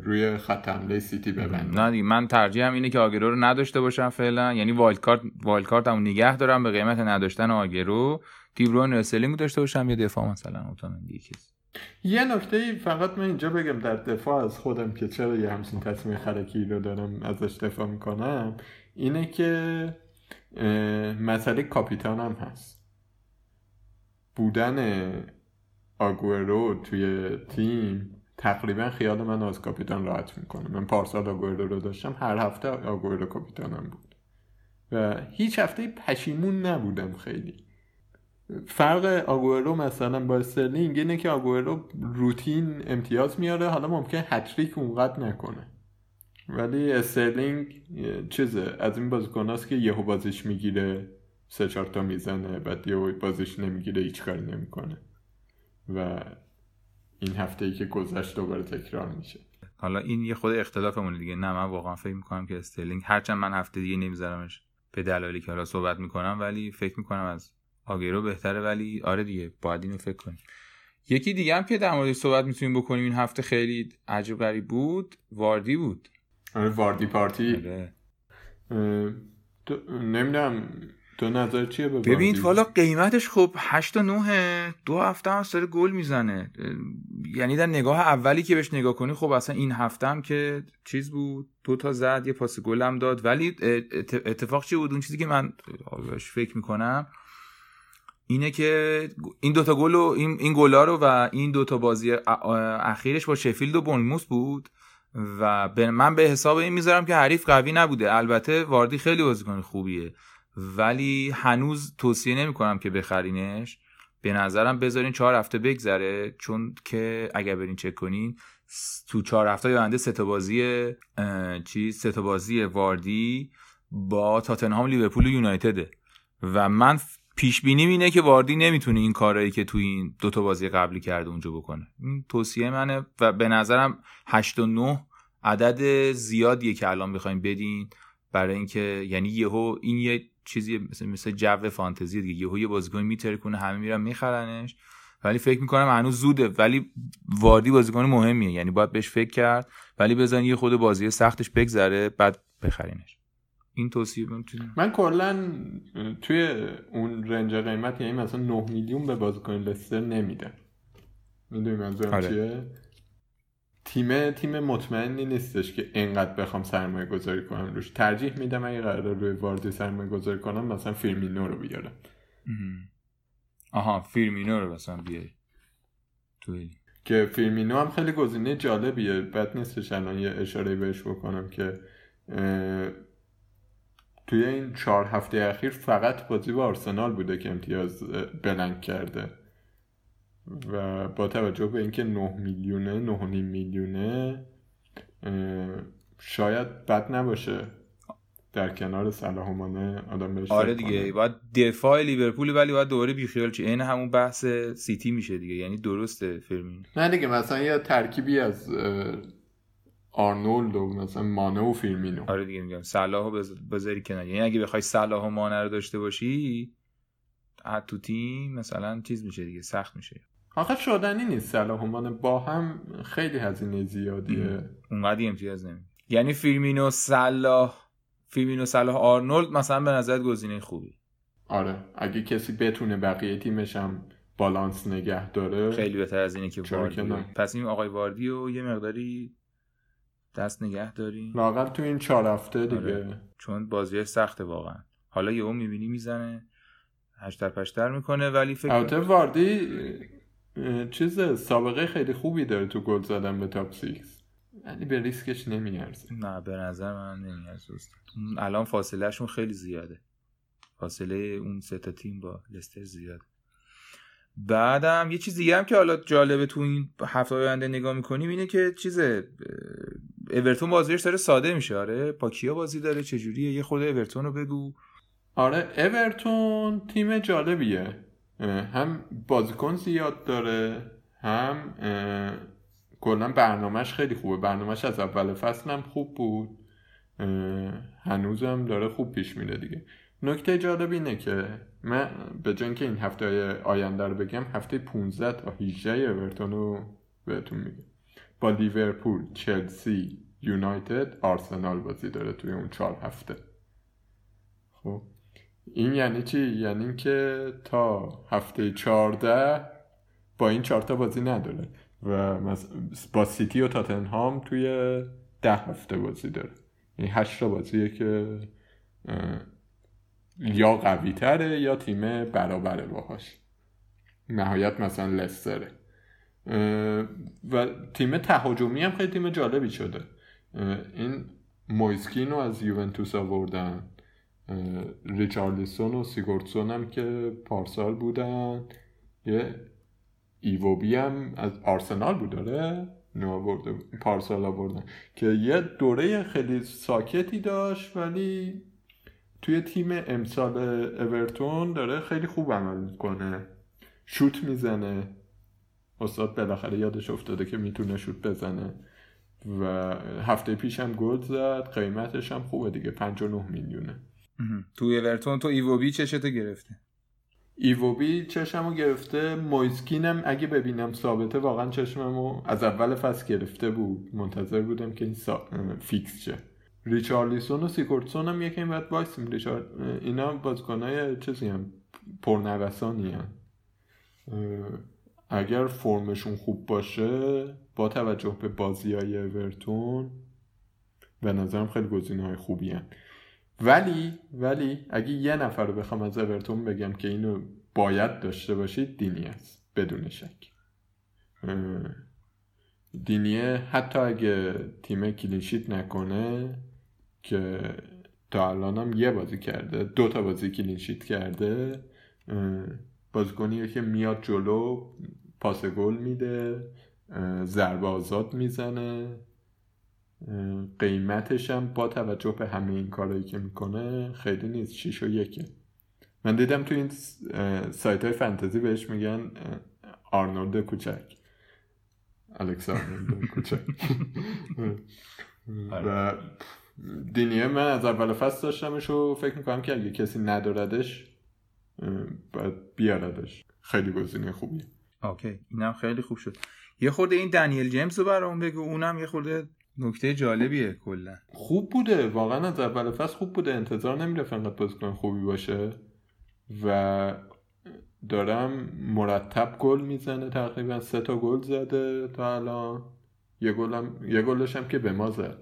روی خط حمله سیتی ببندم. نه من ترجیحم اینه که آگوئرو رو نداشته باشم فعلا. یعنی wild card wild card هم نگه دارم به قیمت نداشتن آگوئرو. دیبروین و داشته باشم یا دفاع مثلا اوتامندی کسی یه نکته فقط من اینجا بگم در دفاع از خودم که چرا یه همچین تصمیم خرکی رو دارم ازش دفاع می‌کنم اینه که مسئله کاپیتانم هست. بودن آگورو توی تیم تقریبا خیال من از کاپیتان راحت می‌کنه. من پارسال آگورو رو داشتم. هر هفته آگورو کاپیتانم بود. و هیچ هفته پشیمون نبودم خیلی. فرق آگوئرو مثلا با استرلینگ اینه که آگوئرو روتین امتیاز میاره. حالا ممکنه هتریک اونقدر نکنه. ولی استرلینگ چیزه از این بازیکناست که یهو بازیش می‌گیره سه چهار تا می‌زنه بعد یهو بازیش نمی‌گیره هیچ کاری نمی‌کنه. و این هفته ای که گذشت دوباره تکرار میشه. حالا این یه خود اختلافمونه دیگه. نه من واقعا فکر می‌کنم که استرلینگ هرچند من هفته دیگه نمیذارمش به دلایلی که حالا صحبت می‌کنم ولی فکر می‌کنم از آگیرو بهتره. ولی آره دیگه باید اینو فکر کنیم. یکی دیگه هم که در موردش صحبت می‌تونیم بکنیم این هفته خیلی عجب غریب بود واردی بود. آره واردی پارتی. آره. نمی‌دونم تو نظر چیه به ببین حالا قیمتش خب 8 تا 9 دو هفته هم سر گل می‌زنه. یعنی در نگاه اولی که بهش نگاه کنی خب اصلا این هفته هم که چیز بود دو تا زد یه پاس گل هم داد. ولی اتفاق چی بود؟ اون چیزی که من بهش فکر می‌کنم اینه که این دوتا گل و این, این گلا رو و این دوتا بازی اخیرش با شفیلد و بونموس بود. و من به حساب این می‌ذارم که حریف قوی نبوده. البته واردی خیلی بازیکن خوبیه. ولی هنوز توصیه نمی‌کنم که بخرینش. به نظرم بذارین چهار هفته بگذره چون که اگر برین چک کنین تو چهار هفته آینده سه بازی چیز سه بازی واردی با تاتنهام لیورپول و یونایتده و من پیش بینی اینه که واردی نمی‌تونه این کارایی که تو این دوتا بازی قبلی کرده اونجا بکنه. این توصیه منه و به نظرم 8 و 9 عدد زیادیه که الان بخوایم بدین. برای اینکه یعنی یهو این یه چیزی مثل مثل جو فانتزی دیگه. یهو یه بازیکن میتره کنه همه میرن میخرنش. ولی فکر می‌کنم هنوز زوده. ولی واردی بازیکن مهمیه. یعنی باید بهش فکر کرد. ولی بزن یه خود بازی سختش بگذره بعد بخرینش. این توصیه من کلا توی اون رنج قیمت یعنی مثلا 9 میلیون به بازیکن لستر نمیده می‌دونی منظورم آره. چیه؟ تیم تیم مطمئنی نیستش که انقدر بخوام سرمایه گذاری کنم روش. ترجیح میدم اگه قرار روی واردی سرمایه گذاری کنم مثلا فیرمینو رو بیارم. آها فیرمینو رو مثلا بیاری. توی که فیرمینو هم خیلی گزینه جالبیه. بد نیستش الان یه اشاره بهش بکنم که توی این چهار هفته اخیر فقط بازی با آرسنال بوده که امتیاز بلنگ کرده. و با توجه به اینکه 9 میلیونه 9 میلیونه شاید بد نباشه در کنار صلاح مانه آدم بهش آره دیگه باید دفاع لیورپول ولی باید دوباره بیخیال چه این همون بحث سیتی میشه دیگه. یعنی درسته فیرمینو. نه دیگه مثلا یه ترکیبی از آرنولد و مثلا مانه و فیرمینو. آره دیگه میگم صلاحو بذاری کنار. یعنی اگه بخوای صلاح و مانه رو داشته باشی تو تیم مثلا چیز میشه دیگه سخت میشه. آخه شدنی نیست صلاح مانه با هم خیلی هزینه زیادیه. اونقدی امتیاز نمی. یعنی فیرمینو صلاح فیرمینو صلاح آرنولد مثلا به نظر گزینه خوبی. آره. اگه کسی بتونه بقیه تیمش هم بالانس نگه داره خیلی بهتر از اینه که واردی پس این آقای واردی رو یه مقداری دست نگه داریم لااقل تو این چهار هفته دیگه. آره. چون بازی سخته واقعا. حالا یهو می‌بینی می‌زنه. هشتگ پشتک می‌کنه ولی فکر البته واردی چیز سابقه خیلی خوبی داره تو گل زدن به top six ولی به ریسکش نمیارزه. نه به نظر من نمیارزه الان فاصلهشون خیلی زیاده. فاصله اون سه تا تیم با لستر زیاده بعدم یه چیز دیگه هم که حالا جالبه تو این هفته آینده نگاه می‌کنیم اینه که چیز اورتون بازیش داره ساده میشه. آره با کیا بازی داره چجوریه؟ یه خود اورتون رو بگو. آره اورتون تیم جالبیه. هم بازیکن زیاد داره هم کلا برنامهش خیلی خوبه. برنامهش از اول فصل هم خوب بود. هنوزم داره خوب پیش میره دیگه. نکته جالب اینه که من به جن که این هفته آینده رو بگم هفته 15 تا 18 اورتون رو بهتون میگم. با لیورپول چلسی یونایتد آرسنال بازی داره توی اون چهار هفته. خب؟ این یعنی چی؟ یعنی که تا هفته چهارده با این چهارتا بازی نداره و با سیتی و تاتنهام توی ده هفته بازی داره. این هشت تا بازیه که یا قوی تره یا تیم برابره باهاش. نهایت مثلا لستره. و تیم تهاجمی هم خیلی تیم جالبی شده. این مویس کین رو از یوونتوس آوردن. ریچارلیسون و سیگوردسون هم که پارسال بودن. یه ایووبی هم از آرسنال بود داره برده پارسال آوردن. که یه دوره خیلی ساکتی داشت ولی توی تیم امسال اورتون داره خیلی خوب عمل می‌کنه. شوت می‌زنه. استاد بالاخره یادش افتاده که می‌تونه شوت بزنه. و هفته پیش هم گل زد قیمتش هم خوبه دیگه 59 میلیونه. توی اورتون تو ایووبی چشمتو گرفته. ایووبی چشمو گرفته مویس کینم اگه ببینم ثابته واقعا چشممو از اول فصل گرفته بود. منتظر بودم که این سا... fix شه. ریچارلیسون و سیگوردسون هم یکی باید وایسیم. ریچارلیسون اینا بازیکنای چیزی هم پرنوسانی‌ان. اگر فرمشون خوب باشه با توجه به بازی های اورتون به نظرم خیلی گزینه های خوبی‌ان. ولی ولی اگه یه نفر رو بخوام از اورتون بگم که اینو باید داشته باشید دینیه بدون شک. دینیه حتی اگه تیم clean sheet نکنه که تا الان هم یه بازی کرده دو تا بازی clean sheet کرده بازیکنیه که میاد جلو پاس گل میده ضربه آزاد می‌زنه. قیمتش هم با توجه به همه این کارهایی که می‌کنه خیلی نیست. 6 و یکه. من دیدم تو این سایت های فنتزی بهش میگن آرنولد کوچک. الکس آرنولد کوچک. و دینیه من از اول فصل داشتمش و فکر می‌کنم که اگه کسی نداردش باید بیاردش. خیلی گزینه خوبی اوکی. اینم خیلی خوب شد. یه خورده این دنیل جیمز رو برام بگو. اونم یه خورده نکته جالبیه کلا. خوب بوده واقعا از اول فصل خوب بوده. انتظار نمیره انقدر بازیکن خوبی باشه. و دارم مرتب گل می‌زنه تقریبا سه تا گل زده تا الان. یه گلم یه گلش هم که به ما زد.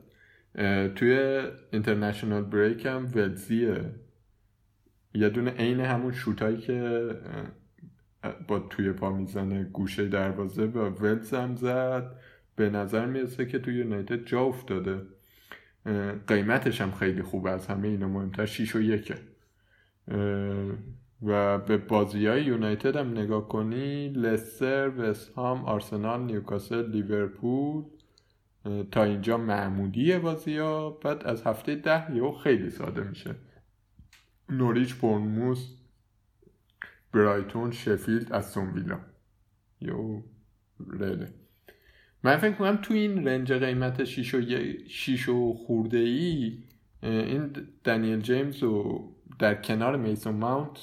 توی اینترنشنال بریک هم ولزیه. یه دونه عین همون شوتایی که با توی پا می‌زنه گوشه دروازه و ولز هم زد. به نظر می‌رسه که توی یونایتد جا افتاده. قیمتش هم خیلی خوب از همه اینا مهمتر 6 و یکه. و به بازی های یونایتد هم نگاه کنی لستر، وستهام، آرسنال، نیوکاسل، لیورپول تا اینجا معمولی بازی ها بعد از هفته ده یهو خیلی ساده میشه. نوریچ پورنموس برایتون شفیلد از ویلا. یو ریله من فکر کنم تو این رنج قیمت 6 و, شیش و خورده ای این دنیل جیمز و در کنار میسون ماونت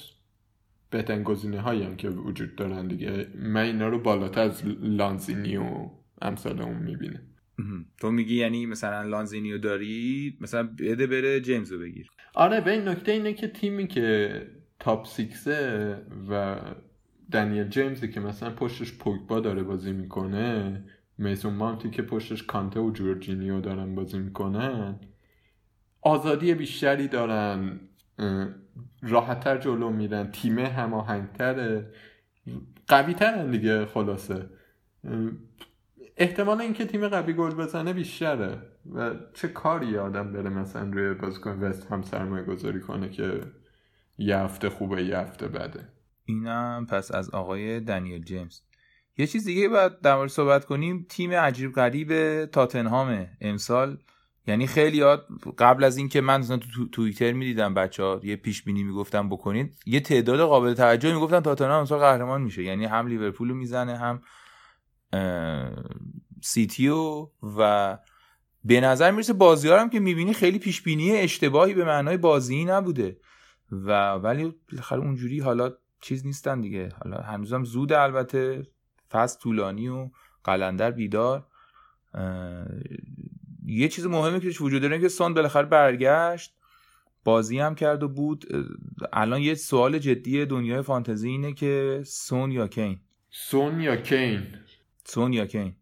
بهترین گزینه هایی هم که وجود دارن دیگه. من اینا رو بالاتر از لانزینی و امثال اون می‌بینه. تو میگی یعنی مثلا لانزینیو داری مثلا بده بره جیمز رو بگیر. آره به این نکته اینه که تیمی که تاپ سیکسه و دنیل جیمزی که مثلا پشتش پوگبا داره بازی می‌کنه میسون مانتی که پشتش کانته و جورجینیو دارن بازی می‌کنن آزادی بیشتری دارن راحتتر جلو میرن تیمه هماهنگتره قوی ترن دیگه خلاصه. احتمال اینکه تیم قوی گل بزنه بیشتره. و چه کاری آدم بره مثلا روی بازیکن وست هم سرمایه گذاری کنه که یه هفته خوبه یه هفته بده؟ اینم پس از آقای دنیل جیمز. یه چیز دیگه باید در مورد صحبت کنیم. تیم عجیب غریب تاتنهامه امسال. یعنی خیلی قبل از اینکه من تو توییتر می‌دیدم بچه ها یه پیش بینی می‌گفتم بکنید. یه تعداد قابل توجه می‌گفتن تاتنهام امسال قهرمان میشه. یعنی هم لیورپول می‌زنه هم سیتیو و به نظر می‌رسه بازیارم که می‌بینی خیلی پیش بینی اشتباهی به معنای بازی نبوده. و ولی بالاخره اونجوری حالا چیز نیستن دیگه. حالا هنوزم زود البته. فصل طولانیه و قلندر بیدار. یه چیز مهمی که وجود داره که سون بالاخره برگشت. بازی هم کرد و بود. الان یه سوال جدی دنیای فانتزی اینه که سون یا کین؟ سون یا کین؟ سون یا کین؟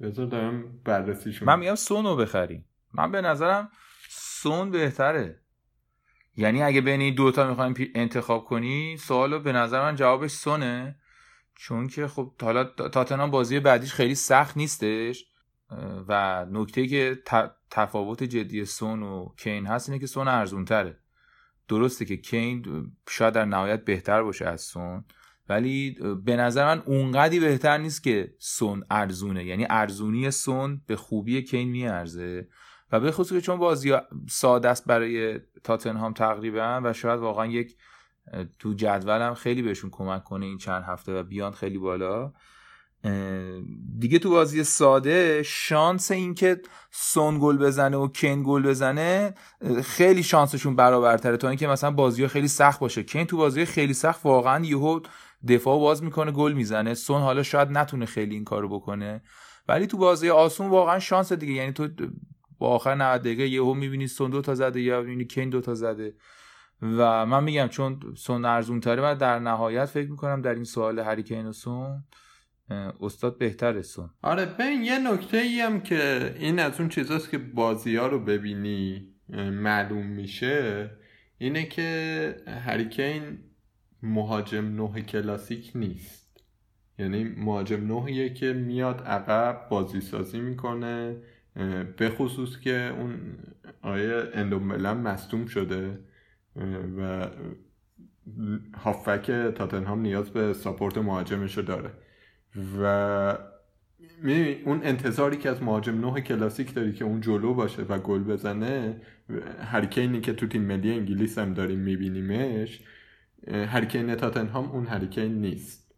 بذار دارم بررسیشون من میگم سون رو بخری. من به نظرم سون بهتره. یعنی اگه بین این دوتا می‌خوایم انتخاب کنی سوالو به نظر من جوابش سونه. چون که خب حالا تاتنهام بازی بعدیش خیلی سخت نیستش. و نکته که تفاوت جدی سون و کین هست اینه که سون ارزون تره درسته که کین شاید در نهایت بهتر باشه از سون ولی به نظر من اونقدی بهتر نیست که سون ارزونه. یعنی ارزونی سون به خوبی کین میارزه. و به خصوص چون بازی ساده است برای تاتنهام تقریبا و شاید واقعا یک تو جدولم خیلی بهشون کمک کنه این چند هفته و بیان خیلی بالا. دیگه تو بازی ساده شانس اینکه سون گل بزنه و کین گل بزنه خیلی شانسشون برابرتره تا اینکه مثلا بازی خیلی سخت باشه. کین تو بازی خیلی سخت واقعا یهو دفاع باز می‌کنه گل می‌زنه. سون حالا شاید نتونه خیلی این کارو بکنه. ولی تو بازی آسون واقعا شانس دیگه. یعنی تو با آخر 90 دقیقه یهو می‌بینی سون دو تا زده یا می‌بینی کین دو تا زده. و من میگم چون سون ارزون تره و در نهایت فکر می‌کنم در این سوال هریکین و سون استاد بهتره سون. آره ببین یه نکته ای هم که این از اون چیزاست که بازی ها رو ببینی معلوم میشه اینه که هریکین مهاجم نوع کلاسیک نیست. یعنی مهاجم نوعیه که میاد عقب بازی سازی می‌کنه به خصوص که اون آیه اندومبلن مستوم شده. و هافک تاتنهام نیاز به ساپورت مهاجمش رو داره. و اون انتظاری که از مهاجم نوع کلاسیک داری که اون جلو باشه و گل بزنه هریکینی که تو تیم ملی انگلیس هم داریم میبینیمش هریکین تاتنهام اون هریکین نیست.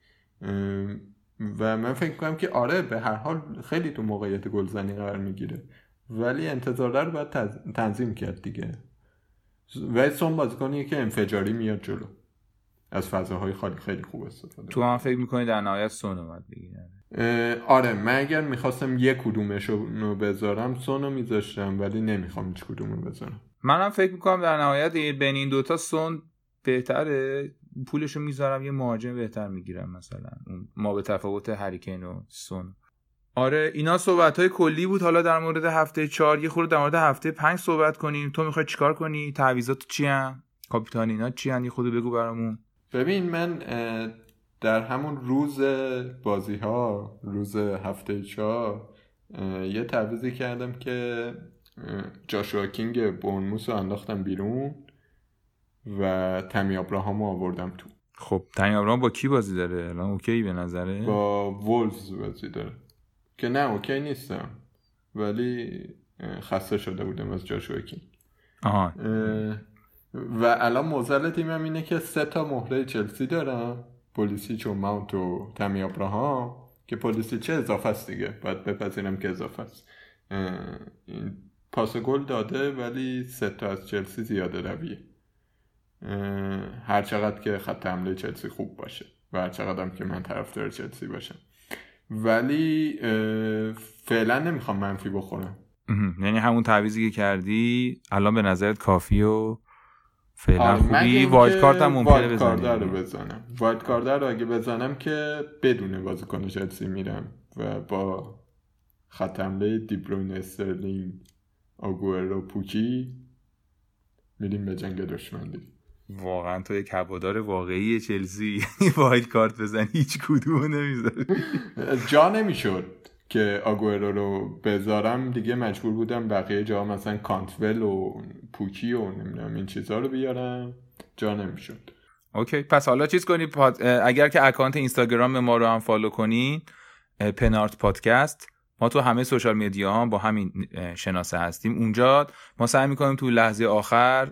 و من فکر کنم که آره به هر حال خیلی تو موقعیت گلزنی قرار می‌گیره. ولی انتظار رو باید تنظیم کرد دیگه. و سون بازیکنیه که انفجاری میاد جلو. از فضاهای خالی خیلی خوب استفاده تو هم فکر می‌کنی در نهایت سون اومد بگیره آره من اگر می‌خواستم یک کدومش رو بذارم سون رو میذاشتم ولی نمی‌خوام هیچ کدوم رو بذارم. منم فکر می‌کنم در نهایت بین این دوتا سون بهتره. پولشو می‌ذارم یه مهاجم بهتر می‌گیرم مثلا. ما به تفاوت هریکین و سون. آره اینا صحبت های کلی بود. حالا در مورد هفته چهار یه خورده در مورد هفته پنج صحبت کنیم. تو می‌خوای چیکار کنی؟ تعویضات چی هم کاپیتان اینا چی هم یه خود بگو برامون. ببین من در همون روز بازی ها روز هفته چهار یه تعویضی کردم که جاشوا کینگ بورنموث رو انداختم بیرون و تمی آبراهام آوردم تو. خب تمی آبراهام با کی بازی داره؟ الان okay به نظره؟ با وولز بازی داره. که نه okay نیستم. ولی خسته شده بودم از جاشوا کینگ آها. و الان موزل تیمم اینه که سه تا مهره چلسی دارم. پلیسی و ماونت و تمی ابراهام. که پلیسی چه اضافه است دیگه؟ باید بپذیرم که اضافه است. این پاس گل داده ولی سه تا از چلسی زیاده رویه. هر چقدر که خط حمله چلسی خوب باشه و هر چقدر هم که من طرفدار چلسی باشم. ولی فعلا نمی‌خوام منفی بخورم. یعنی همون تعویضی که کردی الان به نظرت کافی و فعلا آره، خوبی؟ wild card هم ممکنه بزنی رو بزنم. wild card رو اگه بزنم که بدون بازیکن چلسی میرم و با خط حمله دیبروین استرلینگ آگوئرو پوکی میریم به جنگ دشمن دیگه. واقعا تو یک هوادار واقعی چلسی wild card بزنی هیچ کدوم نمی‌ذاری. جا نمی‌شد که آگوئرو رو بذارم. دیگه مجبور بودم بقیه جا مثلا کانتول و پوکی و نمی‌دونم این چیزها رو بیارم. جا نمی‌شد. okay پس حالا چیز کنی؟ اگر که account اینستاگرام ما رو هم follow کنی پنارت پادکست ما تو همه social media ها با همین شناسه هستیم. اونجا ما سعی می‌کنیم تو لحظه آخر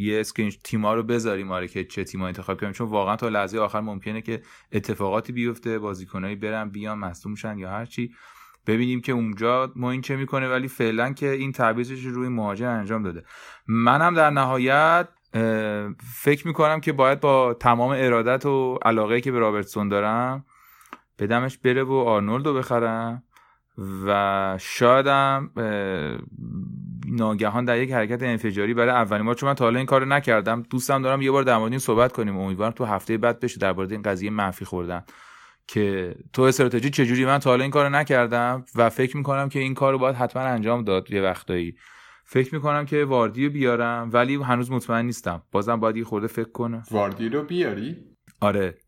یه screen تیما رو بذاریم آره که چه تیما انتخاب کنیم. چون واقعا تا لحظه آخر ممکنه که اتفاقاتی بیفته بازیکنایی برن بیان مصدوم شن یا هر چی. ببینیم که اونجا ما این چه می‌کنه ولی فعلا که این تعویضش روی مهاجم انجام داده. منم در نهایت فکر می‌کنم که باید با تمام ارادت و علاقه که به رابرتسون دارم بدمش بره و آرنولد رو بخرم و شایدم ناگهان در یک حرکت انفجاری برای اولین بار چون من تا حالا این کارو نکردم دوستم دارم یه بار در مورد این صحبت کنیم. امیدوارم تو هفته بعد بشه در مورد این قضیه منفی خوردن. که تو استراتژی چجوری؟ من تا حالا این کارو نکردم و فکر می‌کنم که این کارو باید حتما انجام داد یه وقتایی. فکر می‌کنم که واردی رو بیارم ولی هنوز مطمئن نیستم. بازم باید یه خورده فکر کنم. واردی رو بیاری؟ آره.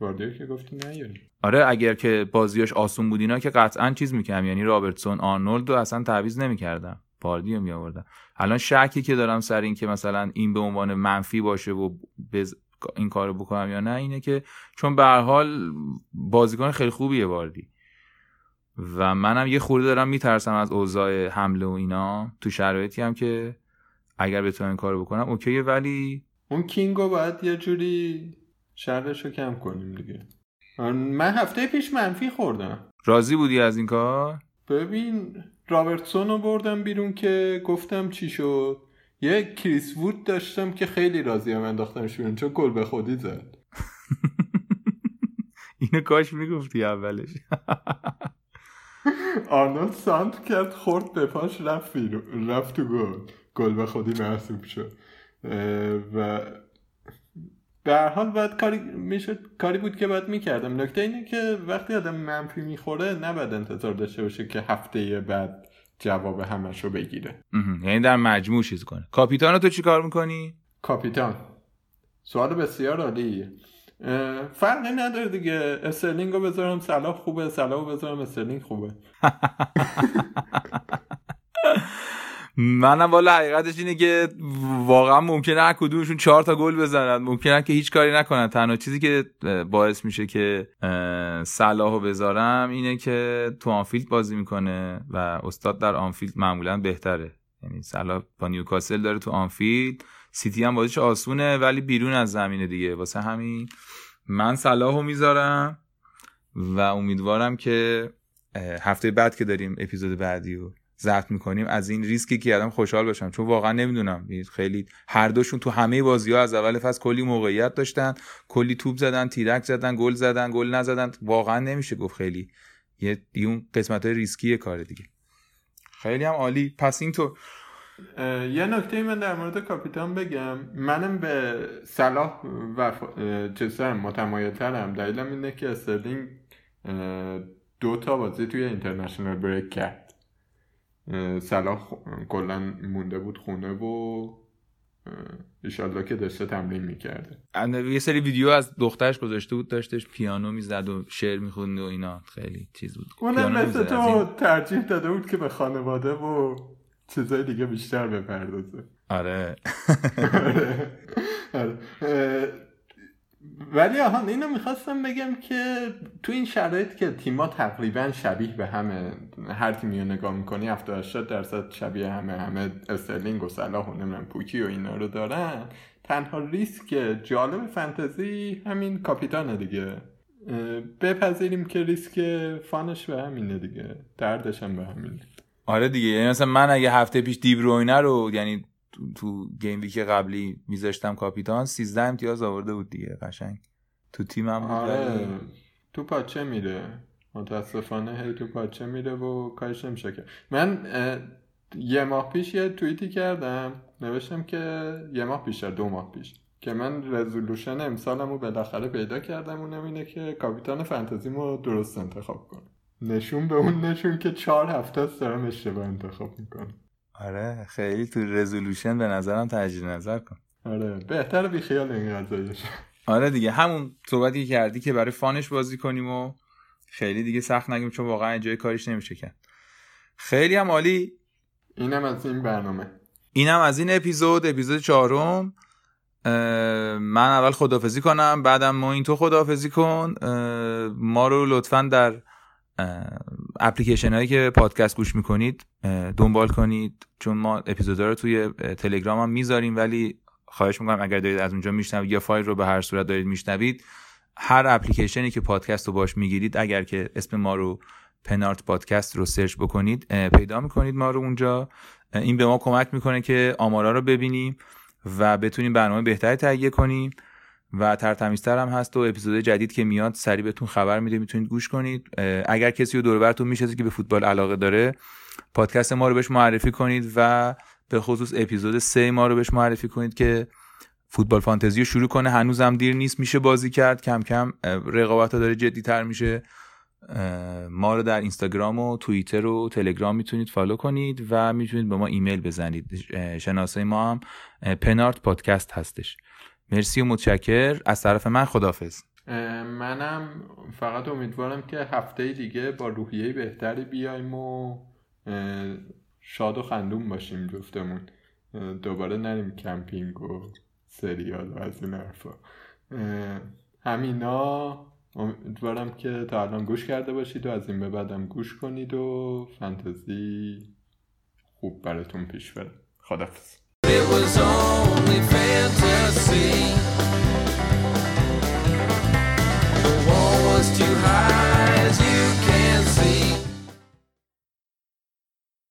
واردی که گفتی نیاری. آره اگر که بازیاش آسون بود اینا که قطعا چیز می‌کنم یعنی رابرتسون آرنولد رو اصلا تعویض نمی‌کردم. واردی رو می الان شکی که دارم سر این که مثلا این به عنوان منفی باشه و بز... این کارو بکنم یا نه اینه که چون به هر حال بازیکن خیلی خوبیه واردی و منم یه خورده دارم میترسم از اوضاع حمله و اینا. تو شرایطی هم که اگر بتونم این کارو بکنم اوکیه ولی اون کینگو باید یه جوری شرش رو کم کنیم دیگه. من هفته پیش منفی خوردم. راضی بودی از این کار؟ ببین رابرتسون رو بردم بیرون که گفتم چی شد؟ یه کریس وود داشتم که خیلی راضی هم انداختمش بیرون چون گل به خودی زد. اینو کاش می‌گفتی اولش. آرنولد سانت کرد خورد به پاش رفت رفت تو گل. گل به خودی محسوب شد. و به هر حال باید کاری می‌شد کاری بود که باید می‌کردم. نکته اینه که وقتی آدم منفی می‌خوره نباید انتظار داشته باشه که هفته بعد جواب همش رو بگیره یعنی در مجموع چیز کنه. کاپیتان تو چی کار می‌کنی؟ کاپیتان. سوال بسیار عالیه. فرقی نداره دیگه. استرلینگ رو بذارم صلاح خوبه صلاح رو بذارم استرلینگ خوبه. منم والا حقیقتش اینه که واقعا ممکنه هر کدومشون چهار تا گل بزنن. ممکنه که هیچ کاری نکنن. تنها چیزی که باعث میشه که صلاحو بذارم اینه که تو آنفیلد بازی می‌کنه و استاد در آنفیلد معمولا بهتره. یعنی صلاح با نیوکاسل داره تو آنفیلد. سیتی هم بازیش آسونه ولی بیرون از زمینه دیگه. واسه همین من صلاحو می‌ذارم و امیدوارم که هفته بعد که داریم اپیزود بعدی رو ضبط می‌کنیم از این ریسکی که آدم خوشحال باشم. چون واقعا نمی‌دونم. خیلی هر دوشون تو همه بازی ها از اول فصل کلی موقعیت داشتن کلی توپ زدن تیرک زدن گل زدن گل نزدن. واقعا نمیشه گفت خیلی. یه اون قسمت های ریسکی کار دیگه. خیلی هم عالی. پس این تو. یه نکته من در مورد کاپیتان بگم. منم به صلاح و چیزم متمایلترم. دلیلم اینه که استرلینگ دو تا بازی توی international break کرد. صلاح کلا مونده بود خونه و ایشالله که داشته تمرین می‌کرده. یه سری ویدیو از دخترش گذاشته بود داشتش پیانو می‌زد و شعر می‌خوند و اینا. خیلی چیز بود. اونم مثل تو ترجیح داده بود که به خانواده و چیزای دیگه بیشتر بپردازه. آره, آره. ولی آهان اینو می‌خواستم بگم که تو این شرایط که تیما تقریبا شبیه به همه هر تیمی رو نگاه می‌کنی 70 80 درصد شبیه همه همه استرلینگ و صلاح و نمی‌دونم پوکی و اینا رو دارن. تنها ریسک جالب فانتزی همین کاپیتانه دیگه. بپذیریم که ریسک فانش به همینه دیگه. دردش هم به همینه آره دیگه یعنی مثلا من اگه هفته پیش دیبروینه رو یعنی تو, گیم ویک قبلی میذاشتم کاپیتان 13 امتیاز آورده بود دیگه قشنگ. تو تیمم بود آره. تو پاچه میره. متاسفانه هی تو پاچه میره و کارش نمیشه که من یه ماه پیش یه توییتی کردم. نوشتم که یه ماه پیش دو ماه پیش که من رزولوشن امسالم رو بالاخره پیدا کردم. اونم اینه که کاپیتان فانتزیمو درست انتخاب کنم. نشون به اون نشون که چهار هفته است دارم اشتباه انتخاب می‌کنم. آره خیلی تو رزولوشن به نظرم تجدید نظر کن. آره بهتر بی خیال این قضایش آره دیگه همون صحبتی کردی که برای فانش بازی کنیم و خیلی دیگه سخت نگیم چون واقعا جای کارش نمیشه کرد. خیلی هم عالی. اینم از این برنامه. اینم از این اپیزود اپیزود چهارم. من اول خدافزی کنم بعدم ما این تو خدافزی کن. ما رو لطفا در اپلیکیشن هایی که پادکست گوش می‌کنید دنبال کنید چون ما اپیزودا رو توی تلگرام هم می‌ذاریم ولی خواهش می‌کنم اگر دارید از اونجا میشنوید یا فایل رو به هر صورت دارید میشنوید هر اپلیکیشنی که پادکست رو باش می‌گیرید اگر که اسم ما رو پنارت پادکست رو سرچ بکنید پیدا می‌کنید ما رو اونجا. این به ما کمک می‌کنه که آمارا رو ببینیم و بتونیم برنامه بهتری تهیه کنیم و ترتمیزتر هم هست و اپیزود جدید که میاد سریع بهتون خبر میده می‌تونید گوش کنید. اگر کسی رو دور براتون میشه که به فوتبال علاقه داره پادکست ما رو بهش معرفی کنید و به خصوص اپیزود سه ما رو بهش معرفی کنید که فوتبال فانتزی رو شروع کنه. هنوزم دیر نیست میشه بازی کرد. کم کم رقابت ها داره جدی تر میشه. ما رو در اینستاگرام و توییتر و تلگرام می‌تونید follow کنید و می‌تونید به ما ایمیل بزنید. شناسه ما هم پنارت پادکست هستش. مرسی و متشکر. از طرف من خدافز منم فقط امیدوارم که هفته دیگه با روحیه بهتری بیایم و شاد و خندون باشیم جفتمون دوباره نریم کمپینگ و سریال و از این حرفا همینا امیدوارم که تا الان گوش کرده باشید و از این به بعدم گوش کنید و فانتزی خوب براتون پیش بره خدافز It was only fantasy. The wall was too high.